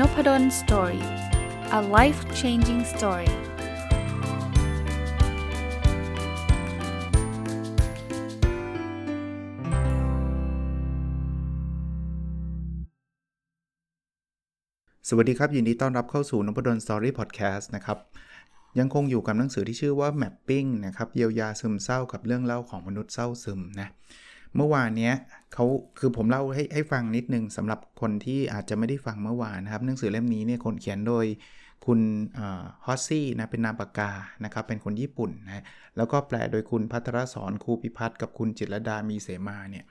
Noppadol Story a life changing story สวัสดีครับ ยินดีต้อนรับเข้าสู่นพดล Story Podcast นะครับ ยังคงอยู่กับหนังสือที่ชื่อว่า Mapping นะครับ เยียวยาซึมเศร้ากับเรื่องเล่าของมนุษย์เศร้าซึมนะ เมื่อวานเนี้ยเขาคือผมเล่าให้ให้ฟังนิดนึงสำหรับคนที่อาจจะไม่ได้ฟังเมื่อวานนะครับ หนังสือเล่มนี้เนี่ยคนเขียนโดยคุณฮอสซี่นะเป็นนามปากกานะครับเป็นคนญี่ปุ่นนะแล้วก็แปลโดยคุณพัทรสอนครูพิพัฒน์กับคุณจิตรดามีเสมาเนี่ย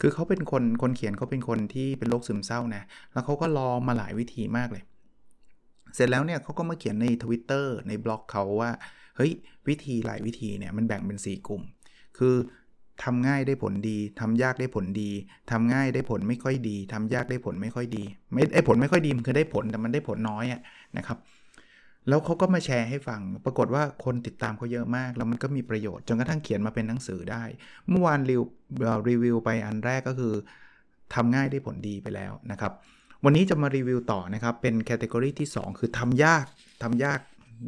คือเขาเป็นคนคนเขียนเขาเป็นคนที่เป็นโรคซึมเศร้านะแล้วเขาก็ลองมาหลายวิธีมากเลย เสร็จแล้วเนี่ยเขาก็มาเขียนใน Twitter ในบล็อกเขาว่าเฮ้ยวิธีหลายวิธีเนี่ยมันแบ่งเป็น 4 กลุ่ม คือ ทำง่ายได้ผลดีทำยากได้ผลดีทำง่ายได้ผลไม่ค่อยดีทำยากได้ผลไม่ค่อยดี ไม่ไอ้ผลไม่ค่อยดีมันคือได้ผลแต่มันได้ผลน้อยอะนะครับแล้วเขาก็มาแชร์ให้ฟัง ปรากฏว่าคนติดตามเขาเยอะมาก แล้วมันก็มีประโยชน์ จนกระทั่งเขียนมาเป็นหนังสือได้ เมื่อวานรีวิวรีวิวไปอันแรกก็คือทำง่ายได้ผลดีไปแล้วนะครับ วันนี้จะมารีวิวต่อนะครับ เป็นแคตตากรีที่ 2 คือทำยากทำยาก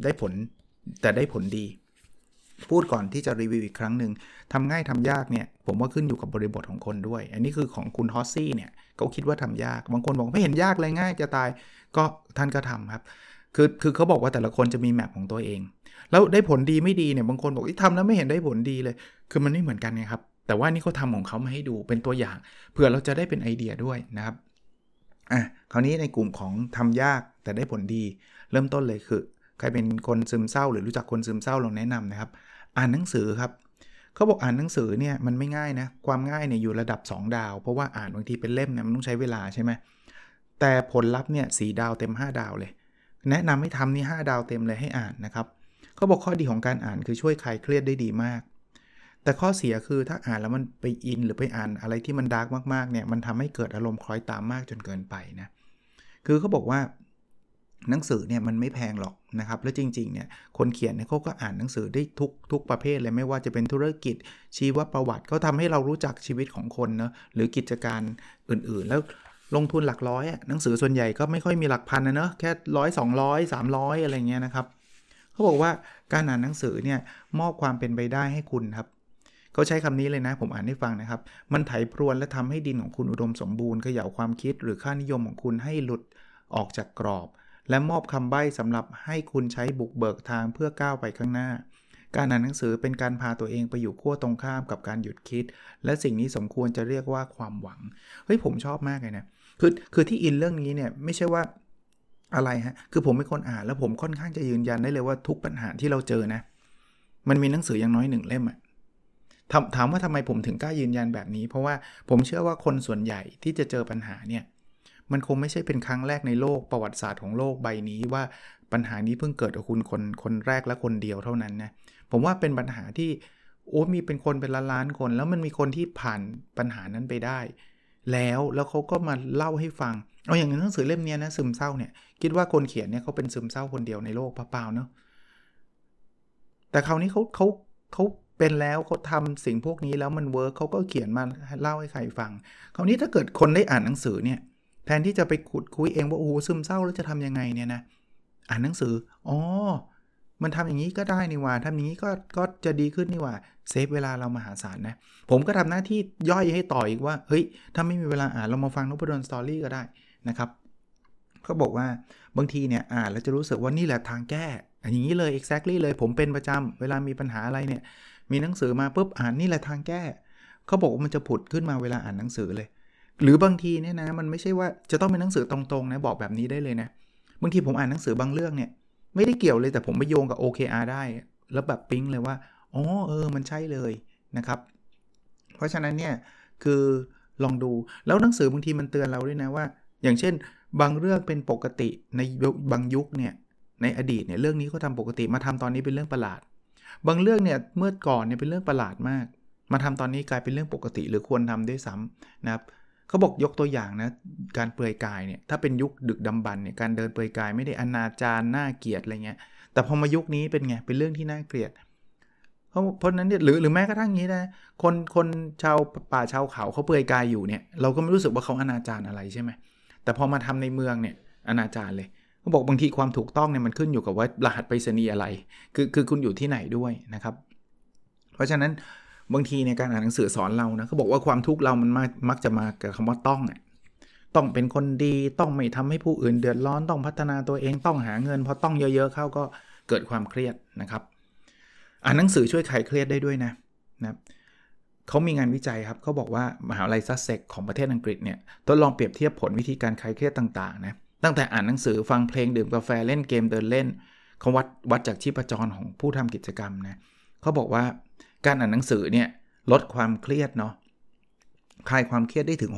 ได้ผลแต่ได้ผลดี พูดก่อนที่จะรีวิวอีกครั้งหนึ่งทำง่ายทำยากเนี่ยผมว่าขึ้นอยู่กับบริบทของคนด้วย อันนี้คือของคุณฮอสซี่เนี่ยเขาคิดว่าทำยาก บางคนบอกไม่เห็นยากเลยง่ายจะตายก็ท่านก็ทำครับคือคือเขาบอกว่าแต่ละคนจะมี map ของตัวเอง แล้วได้ผลดีไม่ดีเนี่ยบางคนบอกที่ทำแล้วไม่เห็นได้ผลดีเลย คือมันไม่เหมือนกันไงครับ แต่ว่านี่เขาทำของเขามาให้ดูเป็นตัวอย่างเพื่อเราจะได้เป็นไอเดียด้วยนะครับอะคราวนี้ในกลุ่มของทำยากแต่ได้ผลดี เริ่มต้นเลยคือ ใครเป็นคนซึมเศร้า หรือรู้จักคนซึมเศร้าลองแนะนำนะครับ อ่านหนังสือครับเขาบอกอ่านหนังสือเนี่ยมันไม่ง่ายนะความง่ายเนี่ยอยู่ระดับ 2 ดาว เพราะว่าอ่านบางทีเป็นเล่มเนี่ยมันต้องใช้เวลาใช่ไหมแต่ผลลัพธ์เนี่ยสดาวเต็ม 5 ดาวเลย แนะนำให้ทำนี่5ดาวเต็มเลยให้อ่านนะครับเขาบอกข้อดีของการอ่านคือช่วยคลายเครียดได้ดีมาก แต่ข้อเสียคือถ้าอ่านแล้วมันไปอินหรือไปอ่านอะไรที่มันดาร์กมากๆเนี่ยมันทำให้เกิดอารมณ์คล้อยตามมากจนเกินไปนะคือเขาบอกว่า หนังสือเนี่ยมันไม่แพงหรอกนะครับแล้วจริงๆเนี่ยคนเขียนเนี่ยเขาก็อ่านหนังสือได้ทุกทุกประเภทเลยไม่ว่าจะเป็นธุรกิจชีวประวัติเขาทาให้เรารู้จักชีวิตของคนเนะหรือกิจการอื่นๆ แล้วลงทุนหลักร้อยหนังสือส่วนใหญ่ก็ไม่ค่อยมีหลักพันนะเนอะแค่ร้อยสองร้อยสามร้อยอะไรเงี้ยนะครับเขาบอกว่าการอ่านหนังสือเนี่ยมอบความเป็นไปได้ให้คุณครับเขาใช้คำนี้เลยนะ ผมอ่านให้ฟังนะครับ มันไถพรวนและทำให้ดินของคุณอุดมสมบูรณ์เขย่าความคิด หรือค่านิยมของคุณให้หลุดออกจากกรอบ และมอบคำใบ้สำหรับให้คุณใช้บุกเบิกทางเพื่อก้าวไปข้างหน้า การอ่านหนังสือเป็นการพาตัวเองไปอยู่ขั้วตรงข้ามกับการหยุดคิด และสิ่งนี้สมควรจะเรียกว่าความหวังเฮ้ยผมชอบมากเลยนะคือคือที่อินเรื่องนี้เนี่ยไม่ใช่ว่าอะไรฮะคือผมเป็นคนอ่านแล้วผมค่อนข้างจะยืนยันได้เลยว่าทุกปัญหาที่เราเจอนะ มันมีหนังสืออย่างน้อยหนึ่งเล่มอะถามว่าทำไมผมถึงกล้ายืนยันแบบนี้ เพราะว่าผมเชื่อว่าคนส่วนใหญ่ที่จะเจอปัญหาเนี่ย มันคงไม่ใช่เป็นครั้งแรกในโลกประวัติศาสตร์ของโลกใบนี้ว่าปัญหานี้เพิ่งเกิดกับคุณคนคนแรกและคนเดียวเท่านั้นนะผมว่าเป็นปัญหาที่โอ้มีเป็นคนเป็นล้านล้านคน แล้วมันมีคนที่ผ่านปัญหานั้นไปได้ แล้วแล้วเขาก็มาเล่าให้ฟังเอาอย่างหนังสือเล่มนี้นะซึมเศร้าเนี่ยคิดว่าคนเขียนเนี่ยเขาเป็นซึมเศร้าคนเดียวในโลกเปล่าๆเนาะแต่คราวนี้เขาเขาเขาเป็นแล้วเขาทำสิ่งพวกนี้แล้วมัน work เขาก็เขียนมาเล่าให้ใครฟัง คราวนี้ถ้าเกิดคนได้อ่านหนังสือเนี่ย แทนที่จะไปขุดคุ้ยเองว่าโอ้ซึมเศร้าแล้วจะทำยังไงเนี่ยนะอ่านหนังสืออ๋อมันทำอย่างนี้ก็ได้นี่ว่าทำอย่างนี้ก็ก็จะดีขึ้นนี่ว่า save เวลาเรามหาศาลนะ ผมก็ทำหน้าที่ย่อยให้ต่ออีกว่า เฮ้ย ถ้าไม่มีเวลาอ่านเรามาฟังนพดล Story ก็ได้นะครับเขาบอกว่าบางทีเนี่ยอ่านแล้วจะรู้สึกว่านี่แหละทางแก้ อย่างนี้เลย exactly เลยผมเป็นประจำเวลามีปัญหาอะไรเนี่ย มีหนังสือมาปุ๊บอ่านนี่แหละทางแก้เขาบอกว่ามันจะผุดขึ้นมาเวลาอ่านหนังสือเลย หรือบางทีเนี่ยนะมันไม่ใช่ว่าจะต้องเป็นหนังสือตรงๆนะบอกแบบนี้ได้เลยนะบางทีผมอ่านหนังสือบางเรื่องเนี่ยไม่ได้เกี่ยวเลยแต่ผมไปโยงกับ OKR ได้ แล้วแบบปิ๊งเลยว่าอ๋อเออมันใช่เลยนะครับ เพราะฉะนั้นเนี่ยคือลองดูแล้วหนังสือบางทีมันเตือนเราด้วยนะว่า อย่างเช่น บางเรื่องเป็นปกติในบางยุคเนี่ยในอดีตเนี่ยเรื่องนี้เขาทาปกติมาทำตอนนี้เป็นเรื่องประหลาด บางเรื่องเนี่ยเมื่อก่อนเนี่ยเป็นเรื่องประหลาดมาก มาทำตอนนี้กลายเป็นเรื่องปกติ หรือควรทำด้วยซ้ำนะครับ เขาบอกยกตัวอย่างนะ การเปลือยกายเนี่ยถ้าเป็นยุคดึกดำบรรเนี่ยการเดินเปลือยกายไม่ได้อนาจารน่าเกียดอะไรเงี้ยแต่พอมายุคนี้เป็นไงเป็นเรื่องที่น่าเกลียดเพราะเพราะนั้นเนี่ยหรือหรือแม้กระทั่งนี้นะคนคนชาวป่าชาวเขาเขาเปลือยกายอยู่เนี่ยเราก็ไม่รู้สึกว่าเขาอนาจารอะไรใช่ไหมแต่พอมาทำในเมืองเนี่ยอนาจารเลยเขาบอกบางทีความถูกต้องเนี่ยมันขึ้นอยู่กับว่ารหัสไปรษณีย์อะไร คือคือคุณอยู่ที่ไหนด้วยนะครับ เพราะฉะนั้น บางทีในการอ่านหนังสือสอนเรานะเขาบอกว่าความทุกข์เรามันมักจะมากับคำว่าต้องอะต้องเป็นคนดีต้องไม่ทำให้ผู้อื่นเดือดร้อนต้องพัฒนาตัวเองต้องหาเงินพอต้องเยอะ ๆ เข้าก็เกิดความเครียดนะครับ อ่านหนังสือช่วยคลายเครียดได้ด้วยนะนะเขามีงานวิจัยครับเขาบอกว่ามหาวิทยาลัยซัสเซ็กของประเทศอังกฤษเนี่ยทดลองเปรียบเทียบผลวิธีการคลายเครียดต่างๆนะตั้งแต่อ่านหนังสือฟังเพลงดื่มกาแฟเล่นเกมเดินเล่นเขาวัดวัดจากชีพจรของผู้ทำกิจกรรมนะเขาบอกว่า การอ่านหนังสือเนี่ยลดความเครียดเนาะคลายความเครียดได้ถึง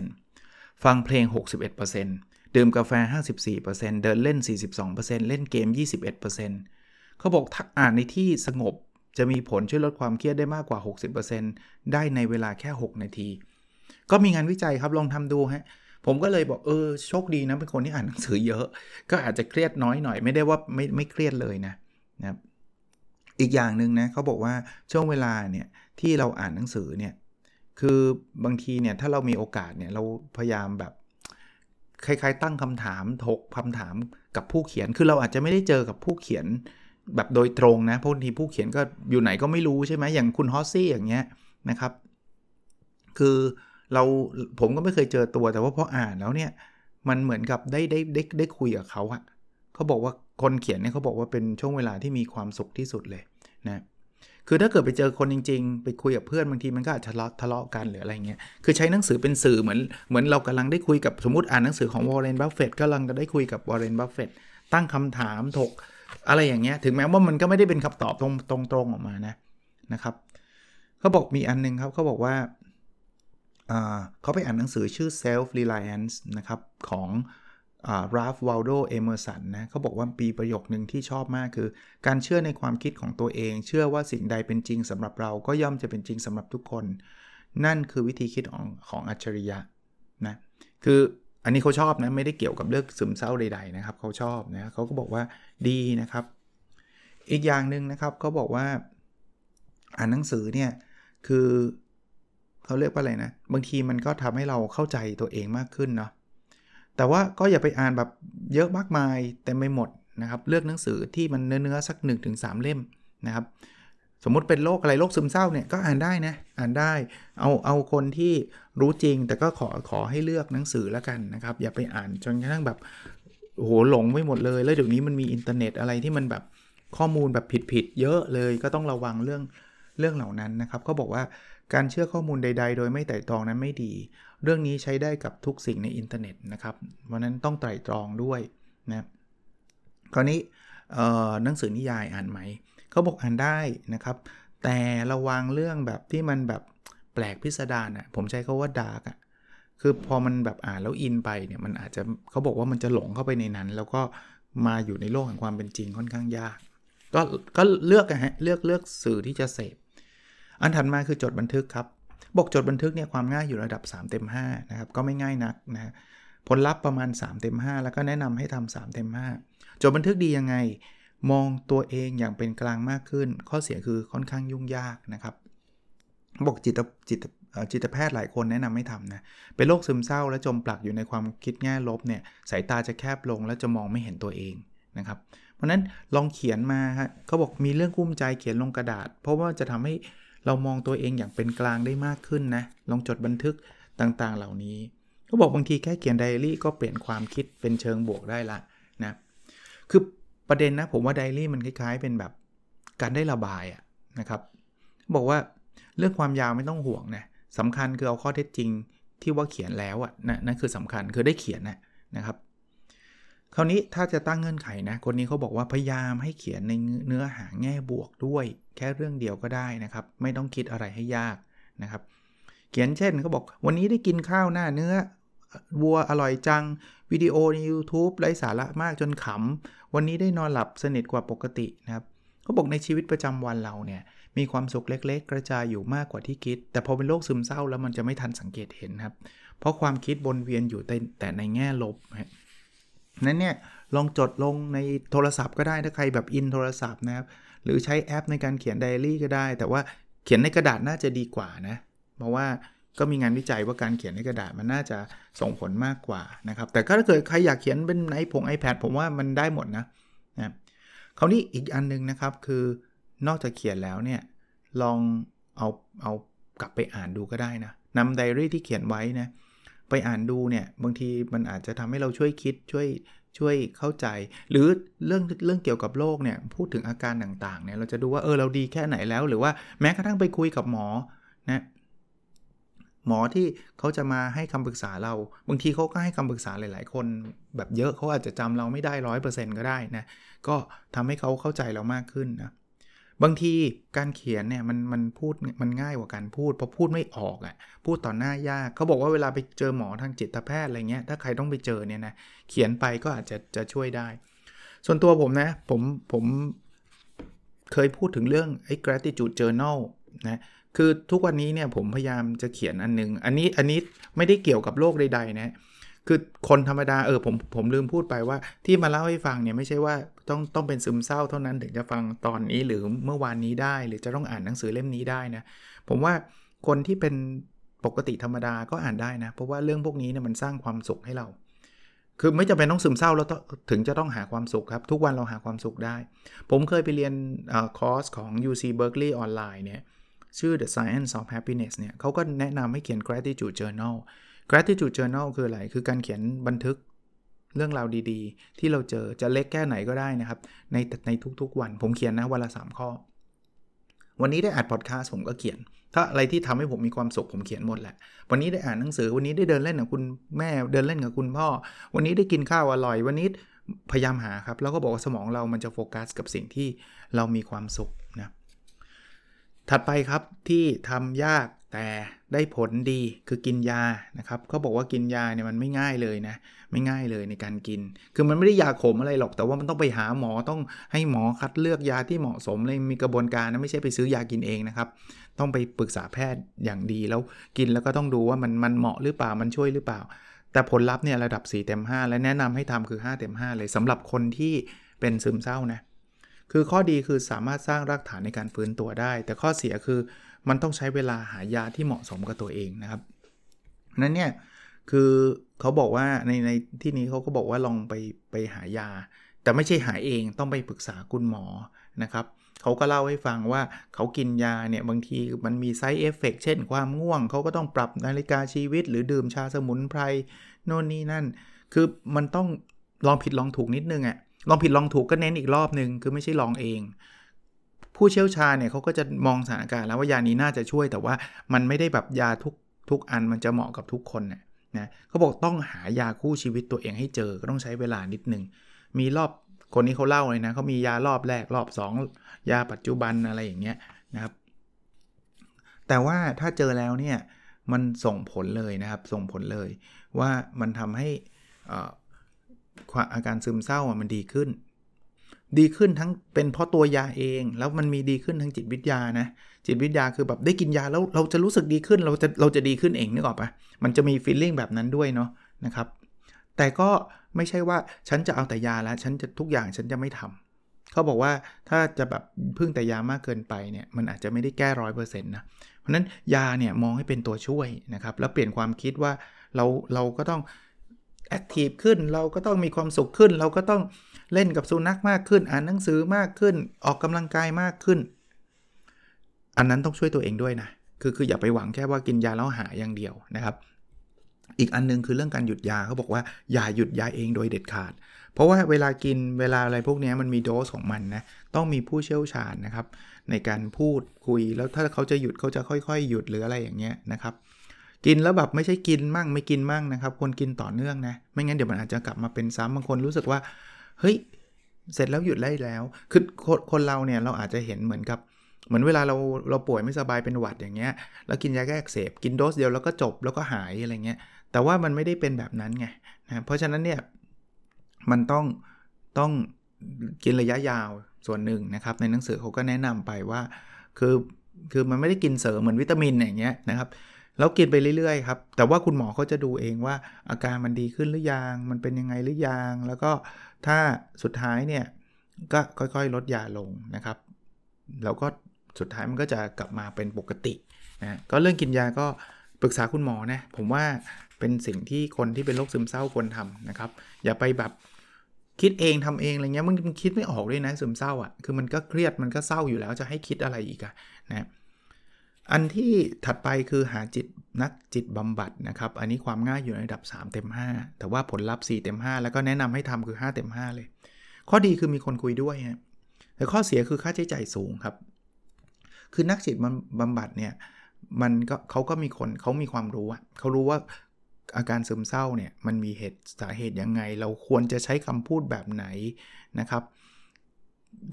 68%ฟังเพลง 61%ดื่มกาแฟ 54%เดินเล่น 42%เล่นเกม 21%เขาบอกถ้าอ่านในที่สงบจะมีผลช่วยลดความเครียดได้มากกว่า 60%ได้ในเวลาแค่ 6 นาที ก็มีงานวิจัยครับลองทำดูฮะผมก็เลยบอกเออโชคดีนะเป็นคนที่อ่านหนังสือเยอะ ก็อาจจะเครียดน้อยหน่อย ไม่ได้ว่าไม่ไม่เครียดเลยนะนะครับ อีกอย่างหนึ่งนะเขาบอกว่าช่วงเวลาเนี่ยที่เราอ่านหนังสือเนี่ยคือบางทีเนี่ยถ้าเรามีโอกาสเนี่ยเราพยายามแบบคล้ายๆ ตั้งคำถามถกคำถามกับผู้เขียน คือเราอาจจะไม่ได้เจอกับผู้เขียนแบบโดยตรงนะเพราะบางทีผู้เขียนก็อยู่ไหนก็ไม่รู้ใช่ไหมอย่างคุณฮอสซี่อย่างเงี้ยนะครับ คือเราผมก็ไม่เคยเจอตัวแต่ว่าพออ่านแล้วเนี่ยมันเหมือนกับได้ได้ได้ได้คุยกับเขาอะ เขาบอกว่าคนเขียนเนี่ยเขาบอกว่าเป็นช่วงเวลาที่มีความสุขที่สุดเลยนะคือถ้าเกิดไปเจอคนจริง ๆ ไปคุยกับเพื่อนบางทีมันก็อาจจะทะเลาะกันหรืออะไรเงี้ย คือใช้หนังสือเป็นสื่อเหมือนเหมือนเรากำลังได้คุยกับสมมติอ่านหนังสือของวอร์เรนบัฟเฟตต์ก็กำลังจะได้คุยกับวอร์เรนบัฟเฟตต์ตั้งคำถามถกอะไรอย่างเงี้ย ถึงแม้ว่ามันก็ไม่ได้เป็นคำตอบตรงตรงตรงออกมานะนะครับเขาบอกมีอันนึงครับเขาบอกว่าเขาไปอ่านหนังสือชื่อ self reliance นะครับของ ราล์ฟวัลโดเอเมอร์สันนะเขาบอกว่ามีประโยคหนึ่งที่ชอบมากคือ การเชื่อในความคิดของตัวเอง เชื่อว่าสิ่งใดเป็นจริงสำหรับเราก็ย่อมจะเป็นจริงสำหรับทุกคน นั่นคือวิธีคิดของของอัจฉริยะนะคืออันนี้เขาชอบนะ ไม่ได้เกี่ยวกับเรื่องซึมเศร้าใดๆนะครับเขาชอบนะเขาก็บอกว่าดีนะครับ อีกอย่างหนึ่งนะครับเขาบอกว่า อ่านหนังสือเนี่ยคือเขาเรียกว่าอะไรนะ บางทีมันก็ทำให้เราเข้าใจตัวเองมากขึ้นเนาะ แต่ว่าก็อย่าไปอ่านแบบเยอะมากมายแต่ไม่หมดนะครับ เลือกหนังสือที่มันเนื้อๆสัก 1-3 เล่มนะครับ สมมุติเป็นโรคอะไรโรคซึมเศร้าเนี่ยก็อ่านได้นะอ่านได้ เอาเอาคนที่รู้จริง แต่ก็ขอขอให้เลือกหนังสือแล้วกันนะครับ อย่าไปอ่านจนกระทั่งแบบโหหลงไปหมดเลย แล้วเดี๋ยวนี้มันมีอินเทอร์เน็ตอะไรที่มันแบบข้อมูลแบบผิดๆเยอะเลยก็ต้องระวังเรื่องเรื่องเหล่านั้นนะครับเขาบอกว่า การเชื่อข้อมูลใด ๆ โดยไม่ไตร่ตรองนั้นไม่ดี เรื่องนี้ใช้ได้กับทุกสิ่งในอินเทอร์เน็ตนะครับเพราะนั้นต้องไตร่ตรองด้วยนะคราวนี้หนังสือนิยายอ่านไหม เขาบอกอ่านได้นะครับ แต่ระวังเรื่องแบบที่มันแบบแปลกพิสดารอะผมใช้คำว่า dark อะคือพอมันแบบอ่านแล้วอินไปเนี่ยมันอาจจะเขาบอกว่ามันจะหลงเข้าไปในนั้น แล้วก็มาอยู่ในโลกแห่งความเป็นจริงค่อนข้างยาก ก็ก็เลือกอะฮะเลือกเลือกสื่อที่จะเสพ อันถัดมาคือจดบันทึกครับ บอกจดบันทึกเนี่ยความง่ายอยู่ระดับ 3 เต็ม5นะครับ ก็ไม่ง่ายนักนะผลลัพธ์ประมาณ 3 เต็ม 5 แล้วก็แนะนำให้ทำ3เต็ม 5 จดบันทึกดียังไง มองตัวเองอย่างเป็นกลางมากขึ้น ข้อเสียคือค่อนข้างยุ่งยากนะครับ บอกจิตจิตจิตแพทย์หลายคนแนะนำให้ทำนะ เป็นโรคซึมเศร้าและจมปลักอยู่ในความคิดแง่ลบเนี่ย สายตาจะแคบลงและจะมองไม่เห็นตัวเองนะครับ เพราะนั้นลองเขียนมาฮะเขาบอกมีเรื่องกุ้มใจเขียนลงกระดาษ เพราะว่าจะทำให้ เรามองตัวเองอย่างเป็นกลางได้มากขึ้นนะ ลองจดบันทึกต่างๆ เหล่านี้เขาบอกบางทีแค่เขียนไดอารี่ก็เปลี่ยนความคิดเป็นเชิงบวกได้ละนะ คือประเด็นนะผมว่าไดอารี่มันคล้าย ๆ เป็นแบบการได้ระบายอะนะครับ บอกว่าเรื่องความยาวไม่ต้องห่วงนะสำคัญคือเอาข้อเท็จจริงที่ว่าเขียนแล้วอะนะนั่นคือสำคัญคือได้เขียนนะนะครับ คราวนี้ถ้าจะตั้งเงื่อนไขนะ คนนี้เขาบอกว่าพยายามให้เขียนในเนื้อหาแง่บวกด้วย แค่เรื่องเดียวก็ได้นะครับ ไม่ต้องคิดอะไรให้ยากนะครับ เขียนเช่นเขาบอกวันนี้ได้กินข้าวหน้าเนื้อวัวอร่อยจัง วิดีโอใน YouTube ไร้สาระมากจนขำ วันนี้ได้นอนหลับสนิทกว่าปกตินะครับเขาบอกในชีวิตประจำวันเราเนี่ยมีความสุขเล็ก ๆ กระจายอยู่มากกว่าที่คิด แต่พอเป็นโรคซึมเศร้าแล้วมันจะไม่ทันสังเกตเห็นครับ เพราะความคิดวนเวียนอยู่แต่ในแง่ลบ นั้นเนี่ยลองจดลงในโทรศัพท์ก็ได้ถ้าใครแบบอินโทรศัพท์นะครับหรือใช้แอปในการเขียนไดอารี่ก็ได้ แต่ว่าเขียนในกระดาษน่าจะดีกว่านะเพราะว่าก็มีงานวิจัยว่าการเขียนในกระดาษมันน่าจะส่งผลมากกว่านะครับ แต่ก็ถ้าเกิดใครอยากเขียนเป็นไอผง iPad ผมว่ามันได้หมดนะนะคราวนี้อีกอันนึงนะครับคือนอกจากเขียนแล้วเนี่ยลองเอาเอากลับไปอ่านดูก็ได้นะนำไดอารี่ที่เขียนไว้นะ ไปอ่านดูเนี่ยบางทีมันอาจจะทำให้เราช่วยคิดช่วยช่วยเข้าใจ หรือเรื่องเรื่องเกี่ยวกับโรคเนี่ยพูดถึงอาการต่างๆเนี่ยเราจะดูว่าเออเราดีแค่ไหนแล้ว หรือว่าแม้กระทั่งไปคุยกับหมอนะหมอที่เขาจะมาให้คำปรึกษาเรา บางทีเขาก็ให้คำปรึกษาหลาย ๆ คน แบบเยอะเขาอาจจะจำเราไม่ได้ร้อยเปอร์เซ็นต์ก็ได้นะ ก็ทำให้เขาเข้าใจเรามากขึ้นนะ บางทีการเขียนเนี่ยมันมันพูดมันง่ายกว่าการพูดเพราะพูดไม่ออกอะ่ะพูดต่อหน้ายากเขาบอกว่าเวลาไปเจอหมอทางจิตแพทย์อะไรเงี้ยถ้าใครต้องไปเจอเนี่ยนะเขียนไปก็อาจจะจะช่วยได้ ส่วนตัวผมนะผมผมเคยพูดถึงเรื่องไอ้ gratitude journal นะคือทุกวันนี้เนี่ยผมพยายามจะเขียนอันนึง อันนี้อันนี้ไม่ได้เกี่ยวกับโรคใดๆนะ คือคนธรรมดาเออผมผมลืมพูดไปว่า ที่มาเล่าให้ฟังเนี่ยไม่ใช่ว่าต้องต้องเป็นซึมเศร้าเท่านั้นถึงจะฟังตอนนี้หรือเมื่อวานนี้ได้ หรือจะต้องอ่านหนังสือเล่มนี้ได้นะ ผมว่าคนที่เป็นปกติธรรมดาก็อ่านได้นะ เพราะว่าเรื่องพวกนี้เนี่ยมันสร้างความสุขให้เรา คือไม่จำเป็นต้องซึมเศร้าแล้วถึงจะต้องหาความสุขครับ ทุกวันเราหาความสุขได้ ผมเคยไปเรียนคอร์สของ UC Berkeley ออนไลน์เนี่ยชื่อ The Science of Happiness เนี่ยเขาก็แนะนำให้เขียน gratitude journal gratitude journal คืออะไร คือการเขียนบันทึกเรื่องราวดีๆ ที่เราเจอจะเล็กแค่ไหนก็ได้นะครับ ในในทุกๆวัน ผมเขียนนะวันละ 3 ข้อ วันนี้ได้อัดพอดแคสต์ผมก็เขียน ถ้าอะไรที่ทำให้ผมมีความสุขผมเขียนหมดแหละ วันนี้ได้อ่านหนังสือ วันนี้ได้เดินเล่นกับคุณแม่เดินเล่นกับคุณพ่อ วันนี้ได้กินข้าวอร่อย วันนี้พยายามหาครับ แล้วก็บอกว่าสมองเรามันจะโฟกัสกับสิ่งที่เรามีความสุขนะ ถัดไปครับที่ทำยาก แต่ได้ผลดีคือกินยานะครับเขาบอกว่ากินยาเนี่ยมันไม่ง่ายเลยนะ ไม่ง่ายเลยในการกิน คือมันไม่ได้ยาขมอะไรหรอก แต่ว่ามันต้องไปหาหมอต้องให้หมอคัดเลือกยาที่เหมาะสมเลยมีกระบวนการนะไม่ใช่ไปซื้อยากินเองนะครับ ต้องไปปรึกษาแพทย์อย่างดีแล้วกินแล้วก็ต้องดูว่ามันมันเหมาะหรือเปล่ามันช่วยหรือเปล่า แต่ผลลัพธ์เนี่ยระดับ4เต็ม5 และแนะนำให้ทำคือ5เต็ม5 เลยสำหรับคนที่เป็นซึมเศร้านะคือข้อดีคือสามารถสร้างรากฐานในการฟื้นตัวได้ แต่ข้อเสียคือ มันต้องใช้เวลาหายาที่เหมาะสมกับตัวเองนะครับนั้นเนี่ยคือเขาบอกว่าในในที่นี้เขาก็บอกว่าลองไปไปหายา แต่ไม่ใช่หาเองต้องไปปรึกษาคุณหมอนะครับเขาก็เล่าให้ฟังว่าเขากินยาเนี่ยบางทีมันมี side effect เช่นความง่วง เขาก็ต้องปรับนาฬิกาชีวิต หรือดื่มชาสมุนไพรโน่นนี่นั่น คือมันต้องลองผิดลองถูกนิดนึงอะ่ะลองผิดลองถูกก็เน้นอีกรอบนึง คือไม่ใช่ลองเอง ผู้เชี่ยวชาญเนี่ยเขาก็จะมองสถานการณ์แล้วว่ายานี้น่าจะช่วยแต่ว่ามันไม่ได้แบบยาทุกทุกอันมันจะเหมาะกับทุกคนนะนะเขาบอกต้องหายาคู่ชีวิตตัวเองให้เจอก็ต้องใช้เวลานิดนึงมีรอบคนนี้เขาเล่าเลยนะเขามียารอบแรกรอบ 2 ยาปัจจุบันอะไรอย่างเงี้ยนะครับ แต่ว่าถ้าเจอแล้วเนี่ยมันส่งผลเลยนะครับส่งผลเลยว่ามันทำให้อาการซึมเศร้ามันดีขึ้น ดีขึ้นทั้งเป็นเพราะตัวยาเอง แล้วมันมีดีขึ้นทั้งจิตวิทยานะ จิตวิทยาคือแบบได้กินยาแล้วเราจะรู้สึกดีขึ้น เราจะเราจะดีขึ้นเองนึกออกปะมันจะมีฟีลลิ่งแบบนั้นด้วยเนาะนะครับ แต่ก็ไม่ใช่ว่าฉันจะเอาแต่ยาแล้ว ฉันจะทุกอย่างฉันจะไม่ทำเขาบอกว่าถ้าจะแบบพึ่งแต่ยามากเกินไปเนี่ยมันอาจจะไม่ได้แก้ร้อยเปอร์เซ็นต์นะ เพราะนั้นยาเนี่ยมองให้เป็นตัวช่วยนะครับ แล้วเปลี่ยนความคิดว่าเราเราก็ต้อง แอคทีฟขึ้น เราก็ต้องมีความสุขขึ้น เราก็ต้องเล่นกับสุนัขมากขึ้น อ่านหนังสือมากขึ้น ออกกำลังกายมากขึ้น อันนั้นต้องช่วยตัวเองด้วยนะ คือคืออย่าไปหวังแค่ว่ากินยาแล้วหายอย่างเดียวนะครับ อีกอันนึงคือเรื่องการหยุดยาเขาบอกว่าอย่าหยุดยาเองโดยเด็ดขาด เพราะว่าเวลากินเวลาอะไรพวกนี้มันมีโดสของมันนะ ต้องมีผู้เชี่ยวชาญนะครับ ในการพูดคุยแล้วถ้าเขาจะหยุดเขาจะค่อยๆ หยุดหรืออะไรอย่างเงี้ยนะครับ กินแล้วแบบไม่ใช่กินมั่งไม่กินมั่งนะครับควรกินต่อเนื่องนะ ไม่งั้นเดี๋ยวมันอาจจะกลับมาเป็นซ้ำบางคนรู้สึกว่า เฮ้ย เสร็จแล้วหยุดได้แล้ว คือคนเราเนี่ยเราอาจจะเห็นเหมือนกับ เหมือนเวลาเราเราป่วยไม่สบายเป็นหวัดอย่างเงี้ย แล้วกินยาแก้อักเสบกินโดสเดียวแล้วก็จบแล้วก็หายอะไรเงี้ย แต่ว่ามันไม่ได้เป็นแบบนั้นไงนะเพราะฉะนั้นเนี่ยมันต้องต้องกินระยะยาวส่วนหนึ่งนะครับ ในหนังสือเขาก็แนะนำไปว่า คือคือมันไม่ได้กินเสริมเหมือนวิตามินอย่างเงี้ยนะครับ แล้วกินไปเรื่อยๆครับ แต่ว่าคุณหมอเขาจะดูเองว่าอาการมันดีขึ้นหรือยัง มันเป็นยังไงหรือยัง แล้วก็ถ้าสุดท้ายเนี่ยก็ค่อยๆ ลดยาลงนะครับ แล้วก็สุดท้ายมันก็จะกลับมาเป็นปกตินะก็เรื่องกินยาก็ปรึกษาคุณหมอนะ ผมว่าเป็นสิ่งที่คนที่เป็นโรคซึมเศร้าควรทำนะครับ อย่าไปแบบคิดเองทำเองอะไรเงี้ยมันคิดไม่ออกด้วยนะซึมเศร้าอะ่ะ คือมันก็เครียดมันก็เศร้าอยู่แล้วจะให้คิดอะไรอีกอะนะ อันที่ถัดไปคือหาจิตนักจิตบำบัดนะครับ อันนี้ความง่ายอยู่ในระดับ 3 เต็ม 5 แต่ว่าผลลัพธ์4เต็ม 5 แล้วก็แนะนำให้ทำคือ 5 เต็ม 5 เลย ข้อดีคือมีคนคุยด้วยฮะแต่ข้อเสียคือค่าใช้จ่ายสูงครับ คือนักจิตบำบัดเนี่ยมันก็เขาก็มีคนเขามีความรู้อะเขารู้ว่าอาการซึมเศร้าเนี่ยมันมีเหตุสาเหตุยังไง เราควรจะใช้คำพูดแบบไหนนะครับ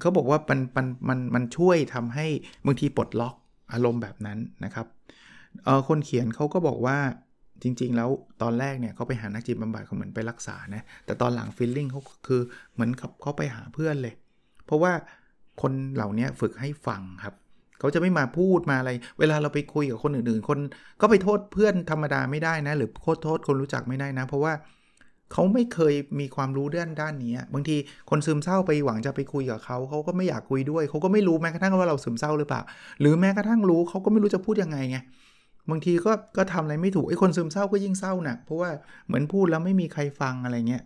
เขาบอกว่ามันมันมันมันช่วยทำให้บางทีปลดล็อก อารมณ์แบบนั้นนะครับคนเขียนเขาก็บอกว่าจริงๆ แล้วตอนแรกเนี่ยเขาไปหานักจิตบำบัดเขาเหมือนไปรักษานะแต่ตอนหลังฟีลลิ่งเขาคือเหมือนกับเขาไปหาเพื่อนเลย เพราะว่าคนเหล่านี้ฝึกให้ฟังครับเขาจะไม่มาพูดมาอะไร เวลาเราไปคุยกับคนอื่นๆ คนก็ไปโทษเพื่อนธรรมดาไม่ได้นะ หรือโทษโทษคนรู้จักไม่ได้นะ เพราะว่า เขาไม่เคยมีความรู้ด้านด้านนี้บางทีคนซึมเศร้าไปหวังจะไปคุยกับเขาเขาก็ไม่อยากคุยด้วยเขาก็ไม่รู้แม้กระทั่งว่าเราซึมเศร้าหรือเปล่า หรือแม้กระทั่งรู้เขาก็ไม่รู้จะพูดยังไงไงบางทีก็ก็ทำอะไรไม่ถูกไอ้คนซึมเศร้าก็ยิ่งเศร้าหนักเพราะว่าเหมือนพูดแล้วไม่มีใครฟังอะไรเงี้ย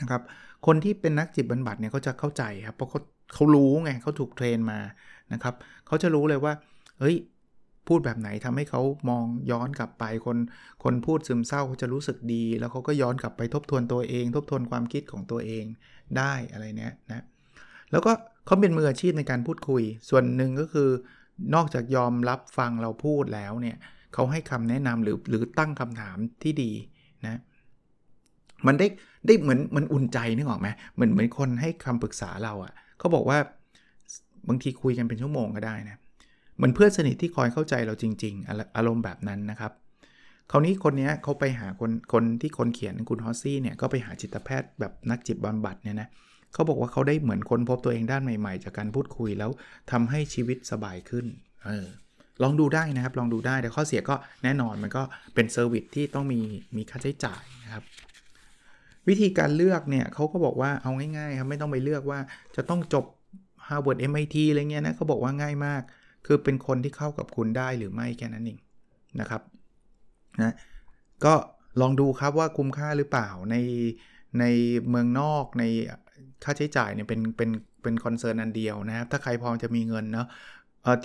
นะครับคนที่เป็นนักจิตบำบัดเนี่ยเขาจะเข้าใจครับเพราะเขาเขารู้ไงเขาถูกเทรนมานะครับเขาจะรู้เลยว่าเฮ้ย พูดแบบไหนทำให้เขามองย้อนกลับไปคน คนพูดซึมเศร้าเขาจะรู้สึกดี แล้วเขาก็ย้อนกลับไปทบทวนตัวเอง ทบทวนความคิดของตัวเองได้อะไรเนี้ยนะแล้วก็เขาเป็นมืออาชีพในการพูดคุย ส่วนหนึ่งก็คือนอกจากยอมรับฟังเราพูดแล้วเนี่ยเขาให้คำแนะนำหรือหรือตั้งคำถามที่ดีนะมันได้ได้เหมือนมันอุ่นใจนึกออกไหมเหมือนเหมือนคนให้คำปรึกษาเราอะ่ะเขาบอกว่าบางทีคุยกันเป็นชั่วโมงก็ได้นะ เหมือนเพื่อนสนิทที่คอยเข้าใจเราจริง ๆ อารมณ์แบบนั้นนะครับ คราวนี้คนนี้เขาไปหาคนคนที่คนเขียนคุณฮอสซี่เนี่ยก็ไปหาจิตแพทย์แบบนักจิตบำบัดเนี่ยนะเขาบอกว่าเขาได้เหมือนคนพบตัวเองด้านใหม่ๆ จากการพูดคุยแล้วทำให้ชีวิตสบายขึ้นเออลองดูได้นะครับลองดูได้แต่ข้อเสียก็แน่นอนมันก็เป็น service ที่ต้องมีมีค่าใช้จ่ายนะครับวิธีการเลือกเนี่ยเขาก็บอกว่าเอาง่ายๆครับไม่ต้องไปเลือกว่าจะต้องจบ Harvard MIT อะไรเงี้ยนะเขาบอกว่าง่ายมาก คือเป็นคนที่เข้ากับคุณได้หรือไม่แค่นั้นเองนะครับนะก็ลองดูครับว่าคุ้มค่าหรือเปล่าในในเมืองนอกในค่าใช้จ่ายเนี่ยเป็นเป็นเป็น concern อันเดียวนะครับ ถ้าใครพอจะมีเงินเนาะ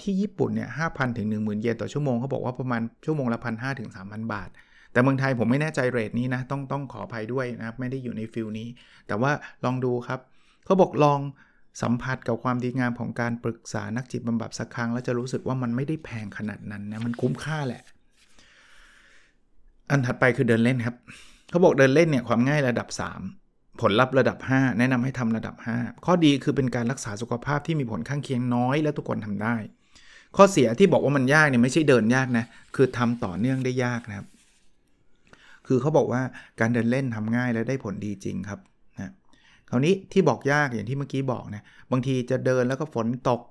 ที่ญี่ปุ่นเนี่ยห้าพันถึงหนึ่งหมื่นเยนต่อชั่วโมงเขาบอกว่าประมาณชั่วโมงละพันห้าถึงสามพันบาท แต่เมืองไทยผมไม่แน่ใจ rate นี้นะ ต้องต้องขออภัยด้วยนะครับ ไม่ได้อยู่ใน field นี้ แต่ว่าลองดูครับเขาบอกลอง สัมผัสกับความดีงามของการปรึกษานักจิตบำบัดสักครั้ง แล้วจะรู้สึกว่ามันไม่ได้แพงขนาดนั้นนะมันคุ้มค่าแหละ อันถัดไปคือเดินเล่นครับเขาบอกเดินเล่นเนี่ยความง่ายระดับ 3 ผลลัพธ์ระดับ 5 แนะนำให้ทำระดับ 5 ข้อดีคือเป็นการรักษาสุขภาพที่มีผลข้างเคียงน้อย และทุกคนทำได้ ข้อเสียที่บอกว่ามันยากเนี่ยไม่ใช่เดินยากนะคือทำต่อเนื่องได้ยากนะครับ คือเขาบอกว่าการเดินเล่นทำง่ายและได้ผลดีจริงครับ คราวนี้ที่บอกยากอย่างที่เมื่อกี้บอกนะบางทีจะเดินแล้วก็ฝนตก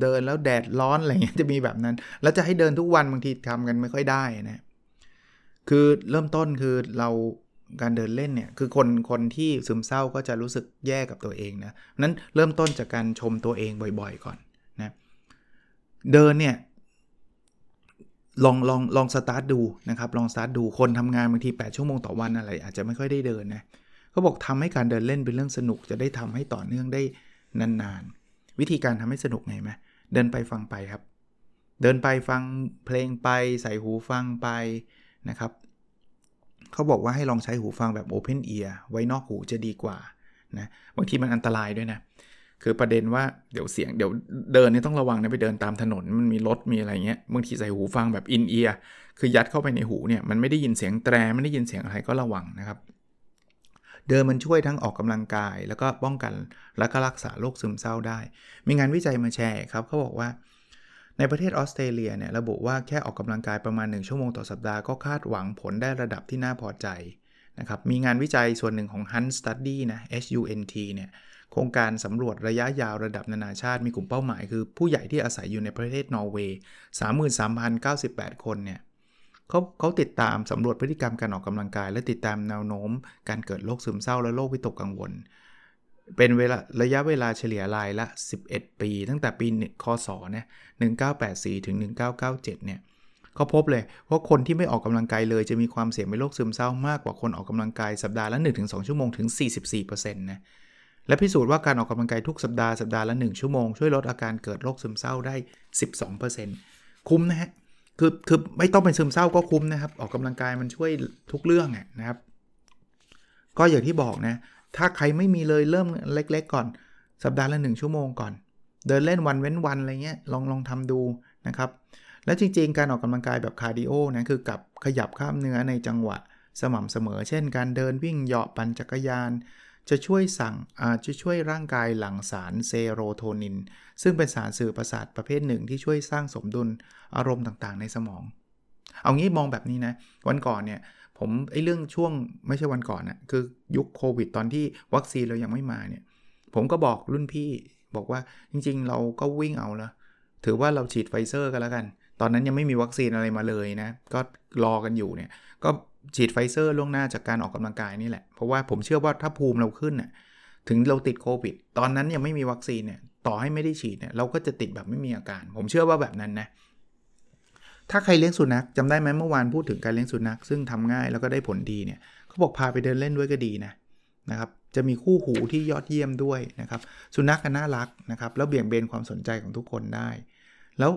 เดินแล้วแดดร้อนอะไรเงี้ยจะมีแบบนั้น แล้วจะให้เดินทุกวันบางทีทำกันไม่ค่อยได้นะคือเริ่มต้นคือเราการเดินเล่นเนี่ยคือคนคนที่ซึมเศร้าก็จะรู้สึกแย่กับตัวเองนะนั้นเริ่มต้นจากการชมตัวเองบ่อยๆ ก่อนนะเดินเนี่ยลองลองลองสตาร์ทดูนะครับลองสตาร์ทดูคนทำงานบางที 8 ชั่วโมงต่อวันอะไรอาจจะไม่ค่อยได้เดินนะ เขาบอกทำให้การเดินเล่นเป็นเรื่องสนุกจะได้ทำให้ต่อเนื่องได้นานๆ วิธีการทำให้สนุกไงไหมเดินไปฟังไปครับ เดินไปฟังเพลงไปใส่หูฟังไปนะครับ เขาบอกว่าให้ลองใช้หูฟังแบบ Open Ear ไว้นอกหูจะดีกว่านะบางทีมันอันตรายด้วยนะคือประเด็นว่าเดี๋ยวเสียงเดี๋ยวเดินนี่ต้องระวังนะไปเดินตามถนนมันมีรถมีอะไรเงี้ยบางทีใส่หูฟังแบบอินเอียร์คือยัดเข้าไปในหูเนี่ยมันไม่ได้ยินเสียงแตรไม่ได้ยินเสียงอะไรก็ระวังนะครับ เดินมันช่วยทั้งออกกำลังกาย แล้วก็ป้องกันและก็รักษาโรคซึมเศร้าได้ มีงานวิจัยมาแชร์ครับเขาบอกว่า ในประเทศออสเตรเลียเนี่ยระบุว่าแค่ออกกำลังกายประมาณ 1 ชั่วโมงต่อสัปดาห์ก็คาดหวังผลได้ระดับที่น่าพอใจนะครับมีงานวิจัยส่วนหนึ่งของ Hunt Study นะ HUNT เนี่ยโครงการสำรวจระยะยาวระดับนานาชาติมีกลุ่มเป้าหมาย คือผู้ใหญ่ที่อาศัยอยู่ในประเทศนอร์เวย์ 33,098 คนเนี่ย เขาเขาติดตามสำรวจพฤติกรรมการออกกำลังกาย และติดตามแนวโน้ม การเกิดโรคซึมเศร้าและโรควิตกกังวล เป็นเวลาระยะเวลาเฉลี่ยรายละ 11 ปี ตั้งแต่ปีคศเนี่ย1984 ถึง 1997 เนี่ยเขาพบเลยว่าคนที่ไม่ออกกำลังกายเลยจะมีความเสี่ยงเป็นโรคซึมเศร้ามากกว่าคนออกกำลังกายสัปดาห์ละ 1-2 ชั่วโมงถึง 44%นะและพิสูจน์ว่าการออกกำลังกายทุกสัปดาห์สัปดาห์ละ 1 ชั่วโมง ช่วยลดอาการเกิดโรคซึมเศร้าได้ 12%คุ้มนะฮะ คือคือไม่ต้องเป็นซึมเศร้าก็คุ้มนะครับ ออกกำลังกายมันช่วยทุกเรื่องนะครับ ก็อย่างที่บอกนะ ถ้าใครไม่มีเลยเริ่มเล็ก ๆ ก่อน สัปดาห์ละ1ชั่วโมงก่อน เดินเล่นวันเว้นวันอะไรเงี้ยลองลองทำดูนะครับ และจริง ๆ การออกกำลังกายแบบ cardio นะคือกับขยับกล้ามเนื้อในจังหวะสม่ำเสมอ เช่น การเดินวิ่งเหยาะปั่นจักรยาน จะช่วยสั่งอาจะช่วยร่างกายหลั่งสารเซโรโทนิน ซึ่งเป็นสารสื่อประสาทประเภทหนึ่งที่ช่วยสร้างสมดุลอารมณ์ต่างๆ ในสมอง เอางี้มองแบบนี้นะ วันก่อนเนี่ย ผมไอ้เรื่องช่วงไม่ใช่วันก่อนนะคือยุคโควิดตอนที่วัคซีนเรายังไม่มาเนี่ย ผมก็บอกรุ่นพี่บอกว่าจริงๆ เราก็วิ่งเอาละถือว่าเราฉีดไฟเซอร์กันแล้วกัน ตอนนั้นยังไม่มีวัคซีนอะไรมาเลยนะ ก็รอกันอยู่เนี่ย ก็ ฉีดไฟเซอร์ล่วงหน้าจากการออกกำลังกายนี่แหละ เพราะว่าผมเชื่อว่าถ้าภูมิเราขึ้นเนี่ยถึงเราติดโควิด ตอนนั้นยังไม่มีวัคซีนเนี่ยต่อให้ไม่ได้ฉีดเนี่ยเราก็จะติดแบบไม่มีอาการ ผมเชื่อว่าแบบนั้นนะถ้าใครเลี้ยงสุนัขจำได้ไหมเมื่อวานพูดถึงการเลี้ยงสุนัขซึ่งทำง่ายแล้วก็ได้ผลดีเนี่ยเขาบอกพาไปเดินเล่นด้วยก็ดีนะนะครับจะมีคู่หูที่ยอดเยี่ยมด้วยนะครับ สุนัขก็น่ารักนะครับ แล้วเบี่ยงเบนความสนใจของทุกคนได้ แล้ว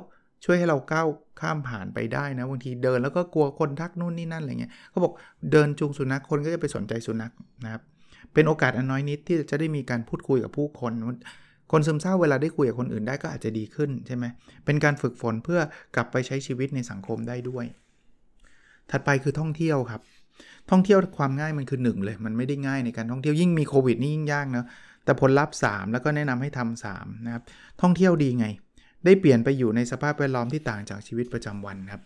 ช่วยให้เราก้าวข้ามผ่านไปได้นะบางทีเดินแล้วก็กลัวคนทักนู่นนี่นั่นอะไรเงี้ยเขาบอกเดินจูงสุนัขคนก็จะไปสนใจสุนัขนะครับเป็นโอกาสอันน้อยนิดที่จะได้มีการพูดคุยกับผู้คน คนซึมเศร้าเวลาได้คุยกับคนอื่นได้ก็อาจจะดีขึ้นใช่ไหมเป็นการฝึกฝนเพื่อกลับไปใช้ชีวิตในสังคมได้ด้วย ถัดไปคือท่องเที่ยวครับ ท่องเที่ยวความง่ายมันคือ 1 เลย มันไม่ได้ง่ายในการท่องเที่ยวยิ่งมีโควิดนี่ยิ่งยากนะแต่ผลลัพธ์3แล้วก็แนะนำให้ทำ3นะครับท่องเที่ยวดีไง ได้เปลี่ยนไปอยู่ในสภาพแวดล้อมที่ต่างจากชีวิตประจำวันครับ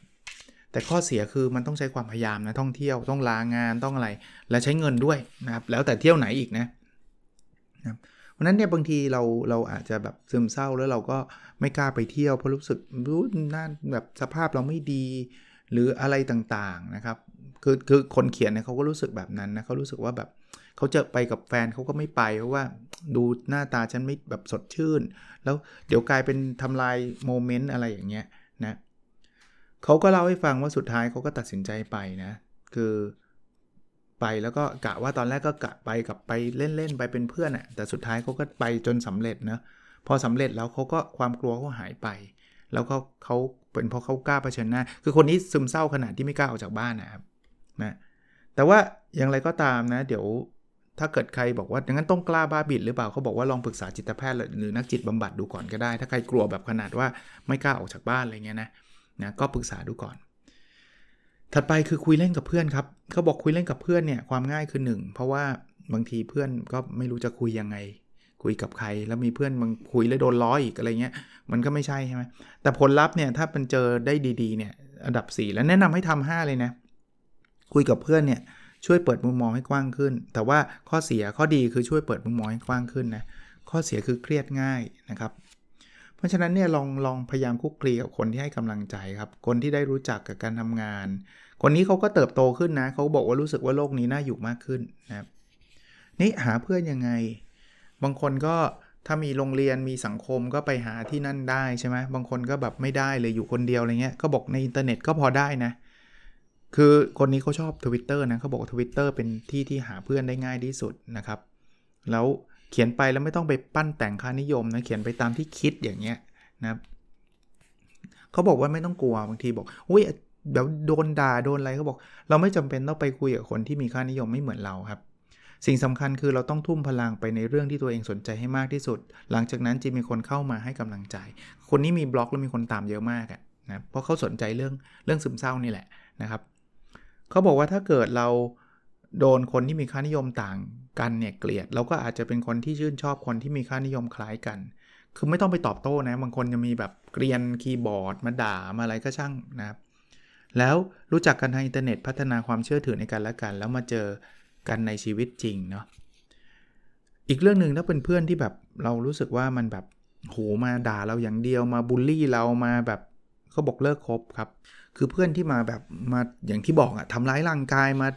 แต่ข้อเสียคือมันต้องใช้ความพยายามนะท่องเที่ยวต้องลางานต้องอะไร และใช้เงินด้วยนะครับ แล้วแต่เที่ยวไหนอีกนะนะเพราะนั้นเนี่ยบางทีเราเราอาจจะแบบซึมเศร้าแล้วเราก็ไม่กล้าไปเที่ยวเพราะรู้สึกรู้น่าแบบสภาพเราไม่ดี หรืออะไรต่างๆนะครับ คือคือคนเขียนเนี่ยเขาก็รู้สึกแบบนั้นนะเขารู้สึกว่าแบบ เขาจะไปกับแฟนเขาก็ไม่ไป เพราะว่าดูหน้าตาฉันไม่แบบสดชื่น แล้วเดี๋ยวกลายเป็นทำลายโมเมนต์อะไรอย่างเงี้ยนะเขาก็เล่าให้ฟังว่าสุดท้ายเขาก็ตัดสินใจไปนะ คือไปแล้วก็กะว่าตอนแรกก็กะไปกับไปเล่นๆไปเป็นเพื่อนอะ่ะแต่สุดท้ายเขาก็ไปจนสำเร็จนะพอสำเร็จแล้วเขาก็ความกลัวเขาหายไป แล้วเขาเขาเป็นเพราะเขากล้าเผชิญหน้า คือคนนี้ซึมเศร้าขนาดที่ไม่กล้าออกจากบ้านนะครับนะแต่ว่าอย่างไรก็ตามนะ เดี๋ยว ถ้าเกิดใครบอกว่าอย่างนั้นต้องกล้าบ้าบิดหรือเปล่าเขาบอกว่าลองปรึกษาจิตแพทย์หรือนักจิตบำบัดดูก่อนก็ได้ ถ้าใครกลัวแบบขนาดว่าไม่กล้าออกจากบ้านอะไรเงี้ยนะนะก็ปรึกษาดูก่อน ถัดไปคือคุยเล่นกับเพื่อนครับเขาบอกคุยเล่นกับเพื่อนเนี่ยความง่ายคือ 1 เพราะว่าบางทีเพื่อนก็ไม่รู้จะคุยยังไง คุยกับใคร แล้วมีเพื่อนบางคุยแล้วโดนล้ออีกอะไรเงี้ยมันก็ไม่ใช่ใช่ไหมแต่ผลลัพธ์เนี่ยถ้ามันเจอได้ดีๆเนี่ยอันดับ 4 แล้วแนะนำให้ทำ5เลยนะคุยกับเพื่อนเนี่ย ช่วยเปิดมุมมองให้กว้างขึ้น แต่ว่าข้อเสียข้อดีคือช่วยเปิดมุมมองให้กว้างขึ้นนะข้อเสียคือเครียดง่ายนะครับ เพราะฉะนั้นเนี่ยลองลองพยายามคุกคลีกับคนที่ให้กำลังใจครับ คนที่ได้รู้จักกับการทำงาน คนนี้เขาก็เติบโตขึ้นนะเขาบอกว่ารู้สึกว่าโลกนี้น่าอยู่มากขึ้นนะครับนี่หาเพื่อนยังไง บางคนก็ถ้ามีโรงเรียนมีสังคมก็ไปหาที่นั่นได้ใช่ไหมบางคนก็แบบไม่ได้เลยอยู่คนเดียวอะไรเงี้ยก็บอกในอินเทอร์เน็ตก็พอได้นะ คือคนนี้เขาชอบ Twitter นะเขาบอกทวิตเตอร์เป็นที่ที่หาเพื่อนได้ง่ายที่สุดนะครับ แล้วเขียนไปแล้วไม่ต้องไปปั้นแต่งค่านิยมนะเขียนไปตามที่คิดอย่างเงี้ยนะครับเขาบอกว่าไม่ต้องกลัวบางทีบอกอุ้ยเดี๋ยวโดนด่าโดนอะไรเขาบอก เราไม่จำเป็นต้องไปคุยกับคนที่มีค่านิยมไม่เหมือนเราครับ สิ่งสำคัญคือเราต้องทุ่มพลังไปในเรื่องที่ตัวเองสนใจให้มากที่สุด หลังจากนั้นจะมีคนเข้ามาให้กำลังใจ คนนี้มีบล็อกแล้วมีคนตามเยอะมากอะนะเพราะเขาสนใจเรื่องเรื่องซึมเศร้านี่แหละนะครับ เขาบอกว่าถ้าเกิดเราโดนคนที่มีค่านิยมต่างกันเนี่ยเกลียด เราก็อาจจะเป็นคนที่ชื่นชอบคนที่มีค่านิยมคล้ายกัน คือไม่ต้องไปตอบโต้นะ บางคนจะมีแบบเกลียนคีย์บอร์ดมาด่ามาอะไรก็ช่างนะครับ แล้วรู้จักกันทางอินเทอร์เน็ตพัฒนาความเชื่อถือในกันและกัน แล้วมาเจอกันในชีวิตจริงเนาะ อีกเรื่องหนึ่งถ้าเป็นเพื่อนที่แบบเรารู้สึกว่ามันแบบโหมาด่าเราอย่างเดียวมาบูลลี่เรามาแบบ เขาบอกเลิกคบครับ คือเพื่อนที่มาแบบมาอย่างที่บอกอะทำร้ายร่างกายมา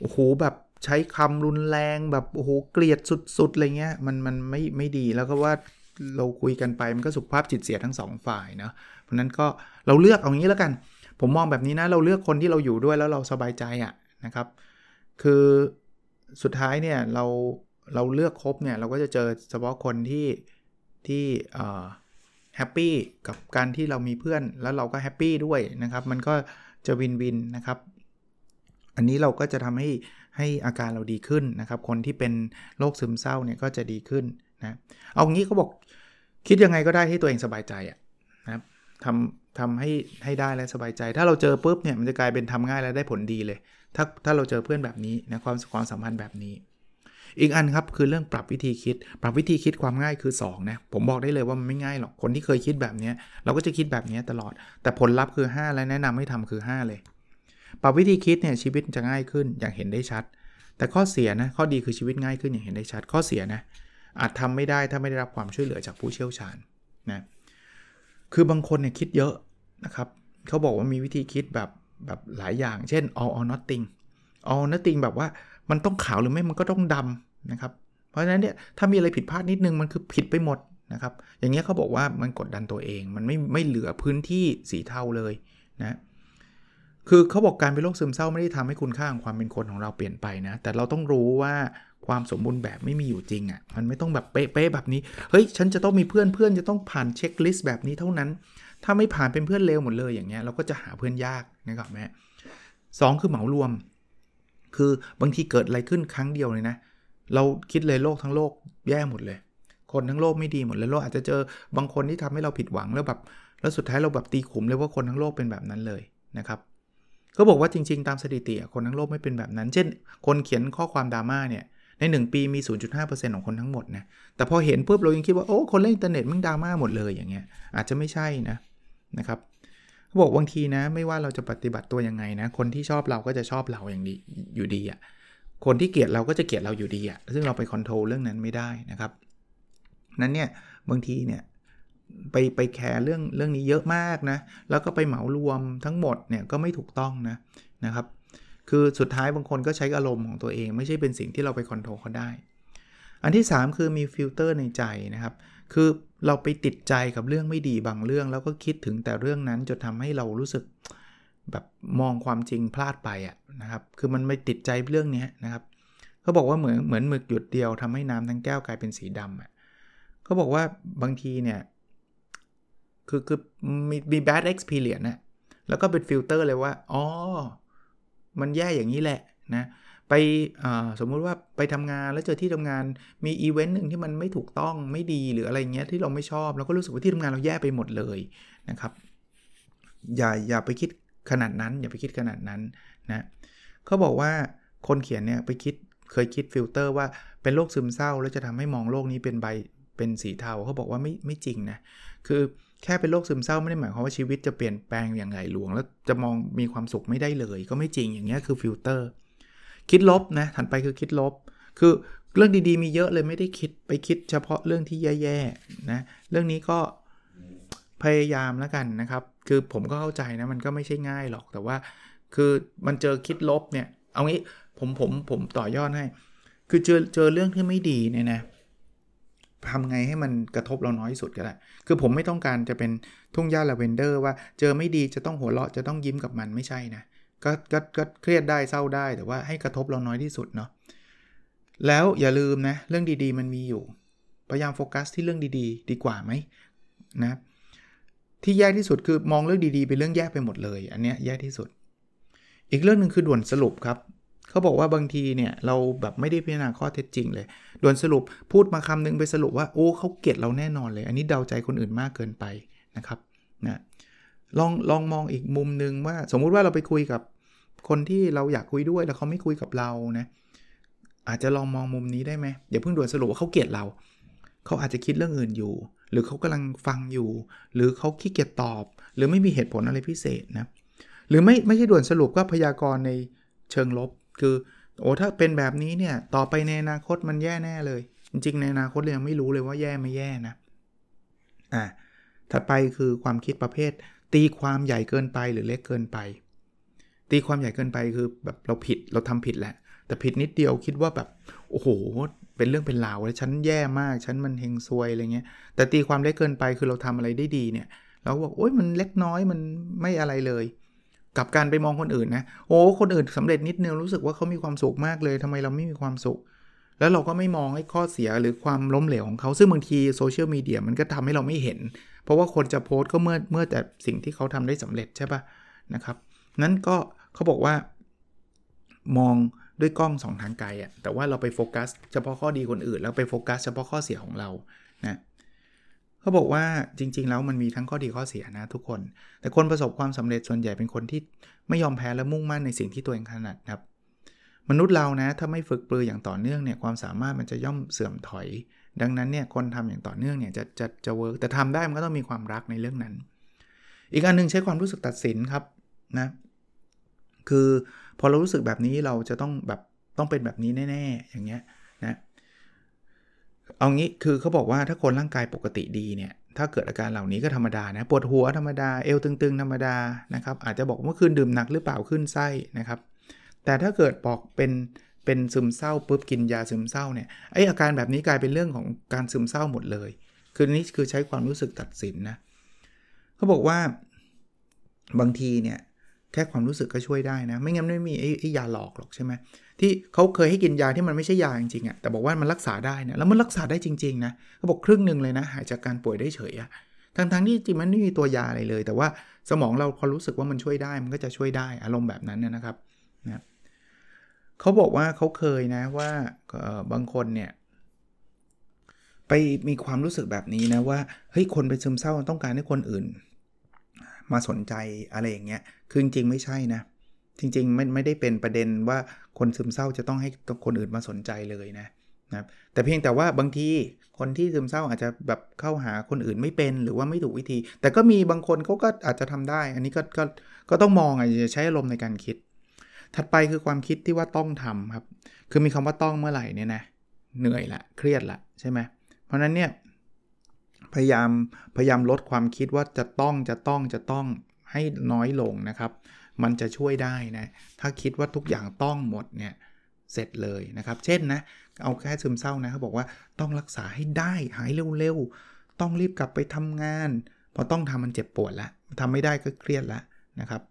โอ้โหแบบใช้คำรุนแรงแบบโอ้โหเกลียดสุดๆอะไรเงี้ยมันมันไม่ไม่ดีแล้วก็ว่าเราคุยกันไปมันก็สุขภาพจิตเสียทั้งสองฝ่ายนะเพราะนั้นก็เราเลือกเอางี้แล้วกัน ผมมองแบบนี้นะเราเลือกคนที่เราอยู่ด้วยแล้วเราสบายใจอะนะครับ คือสุดท้ายเนี่ยเราเราเลือกคบเนี่ยเราก็จะเจอเฉพาะคนที่ที่อ่า แฮปปี้กับการที่เรามีเพื่อนแล้วเราก็แฮปปี้ด้วยนะครับ มันก็จะวินวินนะครับ อันนี้เราก็จะทำให้ให้อาการเราดีขึ้นนะครับ คนที่เป็นโรคซึมเศร้าเนี่ยก็จะดีขึ้นนะเอางี้เขาบอกคิดยังไงก็ได้ให้ตัวเองสบายใจอะนะครับทำทำให้ให้ได้และสบายใจ ถ้าเราเจอปุ๊บเนี่ยมันจะกลายเป็นทำง่ายและได้ผลดีเลย ถ้าถ้าเราเจอเพื่อนแบบนี้นะความความสัมพันธ์แบบนี้ อีกอันครับคือเรื่องปรับวิธีคิด ปรับวิธีคิดความง่ายคือ2นะผมบอกได้เลยว่ามันไม่ง่ายหรอกคนที่เคยคิดแบบนี้เราก็จะคิดแบบนี้ตลอด แต่ผลลัพธ์คือ 5 และแนะนำให้ทำคือ 5 เลย ปรับวิธีคิดเนี่ยชีวิตจะง่ายขึ้นอย่างเห็นได้ชัด แต่ข้อเสียนะข้อดีคือชีวิตง่ายขึ้นอย่างเห็นได้ชัด ข้อเสียนะอาจทำไม่ได้ถ้าไม่ได้รับความช่วยเหลือจากผู้เชี่ยวชาญนะคือบางคนเนี่ยคิดเยอะนะครับเขาบอกว่ามีวิธีคิดแบบแบบหลายอย่าง เช่น all or nothing all nothing แบบว่า มันต้องขาวหรือไม่มันก็ต้องดำนะครับ เพราะฉะนั้นเนี่ยถ้ามีอะไรผิดพลาดนิดนึงมันคือผิดไปหมดนะครับ อย่างเงี้ยเขาบอกว่ามันกดดันตัวเอง มันไม่ไม่เหลือพื้นที่สีเทาเลยนะคือเขาบอกการเป็นโรคซึมเศร้าไม่ได้ทำให้คุณค่าของความเป็นคนของเราเปลี่ยนไปนะ แต่เราต้องรู้ว่าความสมบูรณ์แบบไม่มีอยู่จริงอะ่ะ มันไม่ต้องแบบเป๊ะๆแบบนี้ เฮ้ย ฉันจะต้องมีเพื่อนเพื่อนจะต้องผ่านเช็คลิสต์แบบนี้เท่านั้น ถ้าไม่ผ่านเป็นเพื่อนเลวหมดเลยอย่างเงี้ยเราก็จะหาเพื่อนยากนะครับแม่สคือเหมารวม คือบางทีเกิดอะไรขึ้นครั้งเดียวเลยนะ เราคิดเลยโลกทั้งโลกแย่หมดเลย คนทั้งโลกไม่ดีหมดเลยเราอาจจะเจอบางคนที่ทำให้เราผิดหวังแล้วแบบแล้วสุดท้ายเราแบบตีขุมเลยว่าคนทั้งโลกเป็นแบบนั้นเลยนะครับก็บอกว่าจริง ๆ ตามสถิติคนทั้งโลกไม่เป็นแบบนั้น เช่น คนเขียนข้อความดราม่าเนี่ยใน 1 ปีมี 0.5%ของคนทั้งหมดนะแต่พอเห็นปุ๊บเรายังคิดว่าโอ้คนเล่นอินเทอร์เน็ตมึงดราม่าหมดเลยอย่างเงี้ยอาจจะไม่ใช่นะนะครับ บอกบางทีนะ ไม่ว่าเราจะปฏิบัติตัวยังไงนะ คนที่ชอบเราก็จะชอบเราอย่างดีอยู่ดีอะ่ะคนที่เกลียดเราก็จะเกลียดเราอยู่ดีอะ่ะซึ่งเราไป control เรื่องนั้นไม่ได้นะครับนั้นเนี่ยบางทีเนี่ยไปไป care เรื่องเรื่องนี้เยอะมากนะ แล้วก็ไปเหมารวมทั้งหมดเนี่ยก็ไม่ถูกต้องนะนะครับ คือสุดท้ายบางคนก็ใช้อารมณ์ของตัวเอง ไม่ใช่เป็นสิ่งที่เราไป control เขาได้ อันที่ 3 คือมีฟิลเตอร์ในใจนะครับ คือ เราไปติดใจกับเรื่องไม่ดีบางเรื่อง แล้วก็คิดถึงแต่เรื่องนั้นจนทำให้เรารู้สึกแบบมองความจริงพลาดไปอะนะครับ คือมันไปติดใจเรื่องนี้นะครับเขาบอกว่าเหมือนเหมือนหมึกหยดเดียวทำให้น้ำทั้งแก้วกลายเป็นสีดำอะเขาบอกว่าบางทีเนี่ยคือคือมีมี bad experience นะแล้วก็เป็นฟิลเตอร์เลยว่า อ๋อ มันแย่อย่างนี้แหละนะ ไปสมมุติว่าไปทำงานแล้วเจอที่ทำงานมีอีเวนต์หนึ่งที่มันไม่ถูกต้องไม่ดีหรืออะไรเงี้ยที่เราไม่ชอบเราก็รู้สึกว่าที่ทำงานเราแย่ไปหมดเลยนะครับอย่าอย่าไปคิดขนาดนั้น อย่าไปคิดขนาดนั้นนะเขาบอกว่าคนเขียนเนี่ยไปคิดเคยคิดฟิลเตอร์ว่าเป็นโรคซึมเศร้า แล้วจะทำให้มองโลกนี้เป็นใบเป็นสีเทาเขาบอกว่าไม่ไม่จริงนะคือแค่เป็นโรคซึมเศร้าไม่ได้หมายความว่าชีวิตจะเปลี่ยนแปลงอย่างใหญ่หลวง แล้วจะมองมีความสุขไม่ได้เลย ก็ไม่จริงอย่างเงี้ยคือฟิลเตอร์ คิดลบนะถัดไปคือคิดลบ คือเรื่องดีๆมีเยอะเลยไม่ได้คิดไปคิดเฉพาะเรื่องที่แย่ๆนะเรื่องนี้ก็พยายามแล้วกันนะครับ คือผมก็เข้าใจนะมันก็ไม่ใช่ง่ายหรอกแต่ว่า คือมันเจอคิดลบเนี่ย เอางี้ผมผมผมต่อยอดให้ คือเจอเจอเรื่องที่ไม่ดีเนี่ยนะทำไงให้มันกระทบเราน้อยสุดก็ได้ คือผมไม่ต้องการจะเป็นทุ่งหญ้าลาเวนเดอร์ว่าเจอไม่ดีจะต้องหัวเราะจะต้องยิ้มกับมันไม่ใช่นะ ก็ก็ก็เครียดได้เศร้าได้ แต่ว่าให้กระทบเราน้อยที่สุดเนาะแล้วอย่าลืมนะเรื่องดีๆ มันมีอยู่ พยายามโฟกัสที่เรื่องดีๆ ดีกว่าไหมนะที่แย่ที่สุดคือมองเรื่องดีๆเป็นเรื่องแย่ไปหมดเลย อันเนี้ยแย่ที่สุด อีกเรื่องหนึ่งคือด่วนสรุปครับเขาบอกว่าบางทีเนี่ยเราแบบไม่ได้พิจารณาข้อเท็จจริงเลยด่วนสรุปพูดมาคำนึงไปสรุปว่าโอ้เขาเกลียดเราแน่นอนเลย อันนี้เดาใจคนอื่นมากเกินไปนะครับนะลองลองมองอีกมุมนึงว่าสมมุติว่าเราไปคุยกับ คนที่เราอยากคุยด้วยแล้วเขาไม่คุยกับเรานะอาจจะลองมองมุมนี้ได้ไหมอย่าเพิ่งด่วนสรุปว่าเขาเกลียดเรา เขาอาจจะคิดเรื่องอื่นอยู่ หรือเขากำลังฟังอยู่ หรือเขาขี้เกียจตอบ หรือไม่มีเหตุผลอะไรพิเศษนะหรือไม่ไม่ใช่ด่วนสรุปก็พยากรณ์ในเชิงลบ คือโอ้ถ้าเป็นแบบนี้เนี่ยต่อไปในอนาคตมันแย่แน่เลย จริง ๆ ในอนาคตเรายังไม่รู้เลยว่าแย่ไม่แย่นะอ่าถัดไปคือความคิดประเภท ตีความใหญ่เกินไปหรือเล็กเกินไป ตีความใหญ่เกินไปคือแบบเราผิดเราทำผิดแหละ แต่ผิดนิดเดียวคิดว่าแบบโอ้โหเป็นเรื่องเป็นราวแล้วฉันแย่มากฉันมันเฮงซวยอะไรเงี้ยแต่ตีความเล็กเกินไปคือเราทำอะไรได้ดีเนี่ยเราบอกโอ้ยมันเล็กน้อยมันไม่อะไรเลยกับการไปมองคนอื่นนะโอ้คนอื่นสำเร็จนิดนึงรู้สึกว่าเขามีความสุขมากเลยทำไมเราไม่มีความสุข แล้วเราก็ไม่มองไอ้ข้อเสียหรือความล้มเหลวของเขาซึ่งบางทีโซเชียลมีเดียมันก็ทำให้เราไม่เห็น เพราะว่าคนจะโพสต์ก็เมื่อเมื่อแต่สิ่งที่เขาทำได้สำเร็จใช่ปะนะครับนั้นก็เขาบอกว่ามองด้วยกล้องสองทางไกลอะแต่ว่าเราไปโฟกัสเฉพาะข้อดีคนอื่น แล้วไปโฟกัสเฉพาะข้อเสียของเรานะเขาบอกว่าจริง ๆ แล้วมันมีทั้งข้อดีข้อเสียนะทุกคน แต่คนประสบความสำเร็จส่วนใหญ่เป็นคนที่ไม่ยอมแพ้และมุ่งมั่นในสิ่งที่ตัวเองถนัดครับ มนุษย์เรานะถ้าไม่ฝึกปรืออย่างต่อเนื่องเนี่ยความสามารถมันจะย่อมเสื่อมถอย ดังนั้นเนี่ยคนทำอย่างต่อเนื่องเนี่ยจะจะจะเวิร์กแต่ทำได้มันก็ต้องมีความรักในเรื่องนั้น อีกอันนึงใช้ความรู้สึกตัดสินครับนะ คือพอเรารู้สึกแบบนี้เราจะต้องแบบต้องเป็นแบบนี้แน่ๆ อย่างเงี้ยนะเอางี้คือเขาบอกว่าถ้าคนร่างกายปกติดีเนี่ยถ้าเกิดอาการเหล่านี้ก็ธรรมดานะปวดหัวธรรมดาเอวตึงๆ ธรรมดานะครับอาจจะบอกเมื่อคืนดื่มหนักหรือเปล่าขึ้นไส้นะครับ แต่ถ้าเกิดบอกเป็นเป็นซึมเศร้าปุ๊บกินยาซึมเศร้าเนี่ยไออาการแบบนี้กลายเป็นเรื่องของการซึมเศร้าหมดเลย คือนี้คือใช้ความรู้สึกตัดสินนะเขาบอกว่าบางทีเนี่ย แค่ความรู้สึกก็ช่วยได้นะ ไม่งั้นไม่มีไอ้ยาหลอกหรอกใช่ไหมที่เขาเคยให้กินยาที่มันไม่ใช่ยาจริงๆอะ่ะแต่บอกว่ามันรักษาได้นะแล้วมันรักษาได้จริง ๆ นะเขาบอกครึ่งหนึ่งเลยนะ หายจากการป่วยได้เฉยอะทั้งๆที่จริงมันไม่มีตัวยาอะไรเลย แต่ว่าสมองเราพอรู้สึกว่ามันช่วยได้มันก็จะช่วยได้อารมณ์แบบนั้นนะครับนะเขาบอกว่าเขาเคยนะว่าบางคนเนี่ยไปมีความรู้สึกแบบนี้นะว่าเฮ้ยคนเป็นซึมเศร้าต้องการให้คนอื่น มาสนใจอะไรอย่างเงี้ย คือจริงๆไม่ใช่นะ จริงๆไม่ไม่ได้เป็นประเด็นว่าคนซึมเศร้าจะต้องให้คนอื่นมาสนใจเลยนะนะแต่เพียงแต่ว่าบางทีคนที่ซึมเศร้าอาจจะแบบเข้าหาคนอื่นไม่เป็นหรือว่าไม่ถูกวิธี แต่ก็มีบางคนเขาก็อาจจะทำได้ อันนี้ก็ก็ก็ต้องมองอาจจะใช้อารมณ์ในการคิด ถัดไปคือความคิดที่ว่าต้องทำครับ คือมีคำว่าต้องเมื่อไหร่เนี่ยนะเหนื่อยละเครียดละใช่ไหมเพราะนั้นเนี่ย พยายามพยายามลดความคิดว่าจะต้องจะต้องจะต้องให้น้อยลงนะครับ มันจะช่วยได้นะ ถ้าคิดว่าทุกอย่างต้องหมดเนี่ยเสร็จเลยนะครับ เช่นนะ เอาแค่ซึมเศร้านะเขาบอกว่าต้องรักษาให้ได้หายเร็วๆ ต้องรีบกลับไปทำงาน พอต้องทำมันเจ็บปวดล้วทำไม่ได้ก็เครียดล้วนะครับ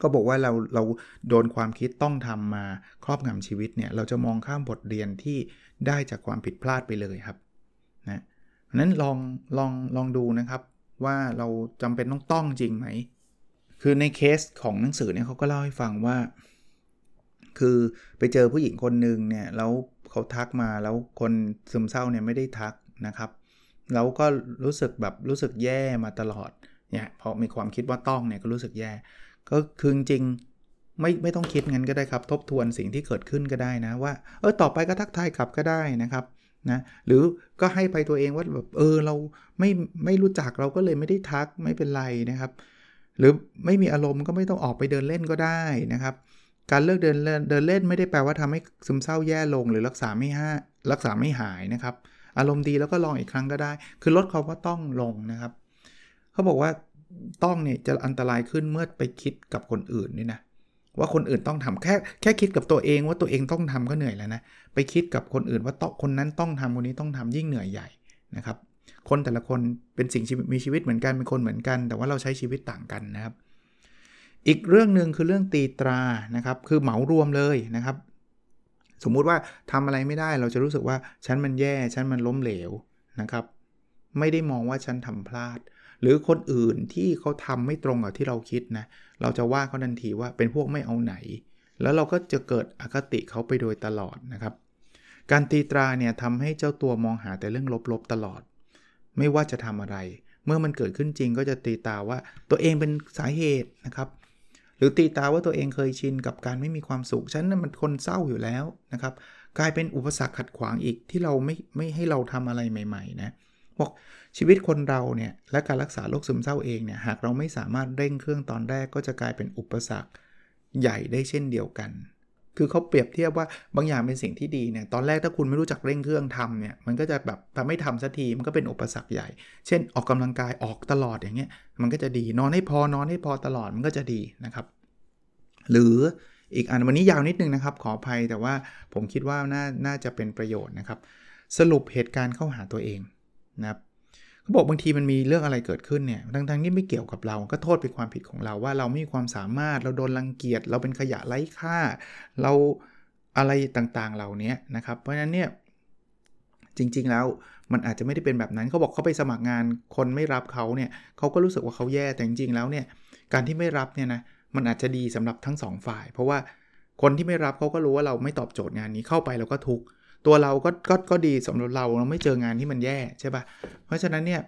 ก็บอกว่าเราเราโดนความคิดต้องทำมาครอบงำชีวิตเนี่ย เราจะมองข้ามบทเรียนที่ได้จากความผิดพลาดไปเลยครับ นั้นลองลองลองดูนะครับว่าเราจำเป็นต้องต้องจริงไหม คือในเคสของหนังสือเนี่ยเขาก็เล่าให้ฟังว่า คือไปเจอผู้หญิงคนหนึ่งเนี่ยแล้วเขาทักมาแล้วคนซึมเศร้าเนี่ยไม่ได้ทักนะครับ แล้วก็รู้สึกแบบรู้สึกแย่มาตลอดเนี่ยพอมีความคิดว่าต้องเนี่ยก็รู้สึกแย่ ก็คือจริงไม่ไม่ต้องคิดงั้นก็ได้ครับ ทบทวนสิ่งที่เกิดขึ้นก็ได้นะว่าเออต่อไปก็ทักทายกลับก็ได้นะครับ นะหรือก็ให้ไปตัวเองว่าแบบเออเราไม่ไม่รู้จักเราก็เลยไม่ได้ทักไม่เป็นไรนะครับ หรือไม่มีอารมณ์ก็ไม่ต้องออกไปเดินเล่นก็ได้นะครับ การเลิกเดินเล่นเดินเล่นไม่ได้แปลว่าทำให้ซึมเศร้าแย่ลง หรือรักษาไม่ห้ารักษาไม่หายนะครับ อารมณ์ดีแล้วก็ลองอีกครั้งก็ได้ คือลดความว่าต้องลงนะครับ เขาบอกว่าต้องเนี่ยจะอันตรายขึ้นเมื่อไปคิดกับคนอื่นนี่นะ ว่าคนอื่นต้องทำแค่แค่คิดกับตัวเองว่าตัวเองต้องทำก็เหนื่อยแล้วนะ ไปคิดกับคนอื่นว่าต้องคนนั้นต้องทำคนนี้ต้องทำยิ่งเหนื่อยใหญ่นะครับ คนแต่ละคนเป็นสิ่งมีชีวิตเหมือนกันเป็นคนเหมือนกัน แต่ว่าเราใช้ชีวิตต่างกันนะครับ อีกเรื่องหนึ่งคือเรื่องตีตรานะครับ คือเหมารวมเลยนะครับ สมมุติว่าทำอะไรไม่ได้เราจะรู้สึกว่าฉันมันแย่ฉันมันล้มเหลวนะครับ ไม่ได้มองว่าฉันทำพลาด หรือคนอื่นที่เขาทำไม่ตรงกับที่เราคิดนะ เราจะว่าเขาทันทีว่าเป็นพวกไม่เอาไหน แล้วเราก็จะเกิดอคติเขาไปโดยตลอดนะครับ การตีตราเนี่ยทำให้เจ้าตัวมองหาแต่เรื่องลบๆตลอด ไม่ว่าจะทำอะไร เมื่อมันเกิดขึ้นจริงก็จะตีตาว่าตัวเองเป็นสาเหตุนะครับ หรือตีตาว่าตัวเองเคยชินกับการไม่มีความสุขฉันนั้นมันคนเศร้าอยู่แล้วนะครับ กลายเป็นอุปสรรคขัดขวางอีกที่เราไม่ไม่ให้เราทำอะไรใหม่ ๆ นะ บอกชีวิตคนเราเนี่ยและการรักษาโรคซึมเศร้าเองเนี่ยหากเราไม่สามารถเร่งเครื่องตอนแรกก็จะกลายเป็นอุปสรรคใหญ่ได้เช่นเดียวกัน คือเขาเปรียบเทียบว่าบางอย่างเป็นสิ่งที่ดีเนี่ยตอนแรกถ้าคุณไม่รู้จักเร่งเครื่องทำเนี่ยมันก็จะแบบทำไม่ทำสักทีมันก็เป็นอุปสรรคใหญ่ เช่น ออกกำลังกายออกตลอดอย่างเงี้ยมันก็จะดีนอนให้พอนอนให้พอตลอดมันก็จะดีนะครับ หรืออีกอันวันนี้ยาวนิดนึงนะครับ ขออภัยแต่ว่าผมคิดว่าน่าน่าจะเป็นประโยชน์นะครับ สรุปเหตุการณ์เข้าหาตัวเอง นะครับเขาบอกบางทีมันมีเรื่องอะไรเกิดขึ้นเนี่ยทั้งๆที่ไม่เกี่ยวกับเราก็โทษเป็นความผิดของเราว่าเราไม่มีความสามารถเราโดนรังเกียจเราเป็นขยะไร้ค่า เราอะไรต่างๆเหล่านี้นะครับ เพราะฉะนั้นเนี่ยจริง ๆ แล้วมันอาจจะไม่ได้เป็นแบบนั้นเขาบอกเขาไปสมัครงานคนไม่รับเขาเนี่ยเขาก็รู้สึกว่าเขาแย่แต่จริงๆแล้วเนี่ยการที่ไม่รับเนี่ยนะมันอาจจะดีสำหรับทั้งสองฝ่าย เพราะว่าคนที่ไม่รับเขาก็รู้ว่าเราไม่ตอบโจทย์งานนี้เข้าไปเราก็ทุกข์ ตัวเราก็ก็ก็ดีสำหรับเราเราไม่เจองานที่มันแย่ใช่ปะ่ะ เพราะฉะนั้นเนี่ย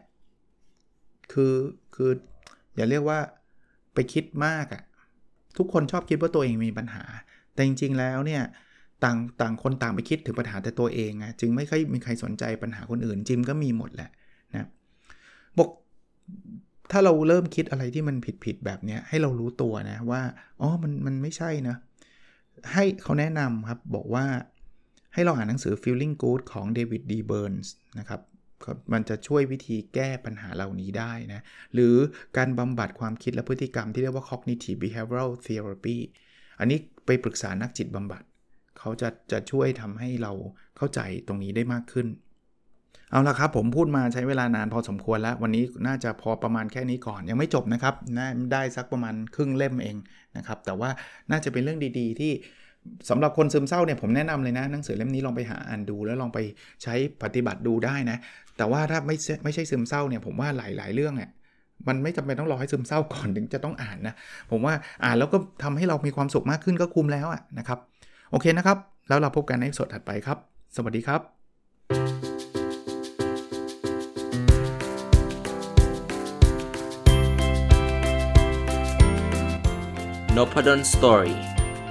คือคืออย่าเรียกว่าไปคิดมากอะ่ะทุกคนชอบคิดว่าตัวเองมีปัญหา แต่จริง ๆ แล้วเนี่ยต่างต่างคนต่างไปคิดถึงปัญหาแต่ตัวเองอะจึงไม่ค่อยมีใครสนใจปัญหาคนอื่นจิมก็มีหมดแหละนะบอกถ้าเราเริ่มคิดอะไรที่มันผิดผิดแบบนี้ให้เรารู้ตัวนะว่าอ๋อมันมันไม่ใช่นะให้เขาแนะนำครับบอกว่า ให้เราอ่านหนังสือ Feeling Good ของเดวิดดีเบิร์นส์นะครับมันจะช่วยวิธีแก้ปัญหาเหล่านี้ได้นะ หรือการบำบัดความคิดและพฤติกรรมที่เรียกว่า cognitive behavioral therapy อันนี้ไปปรึกษานักจิตบำบัด เขาจะจะช่วยทำให้เราเข้าใจตรงนี้ได้มากขึ้น เอาละครับ ผมพูดมาใช้เวลานานพอสมควรแล้ว วันนี้น่าจะพอประมาณแค่นี้ก่อน ยังไม่จบนะครับน่าได้สักประมาณครึ่งเล่มเองนะครับ แต่ว่าน่าจะเป็นเรื่องดี ๆ ที่ สำหรับคนซึมเศร้าเนี่ยผมแนะนำเลยนะหนังสือเล่มนี้ลองไปหาอ่านดูแล้วลองไปใช้ปฏิบัติดูได้นะ แต่ว่าถ้าไม่ไม่ใช่ซึมเศร้าเนี่ยผมว่าหลาย ๆ เรื่องเนี่ยมันไม่จำเป็นต้องรอให้ซึมเศร้าก่อนถึงจะต้องอ่านนะ ผมว่าอ่านแล้วก็ทำให้เรามีความสุขมากขึ้นก็คุ้มแล้วอะนะครับ โอเคนะครับ แล้วเราพบกันในสดถัดไปครับ สวัสดีครับ n o p a d o n Story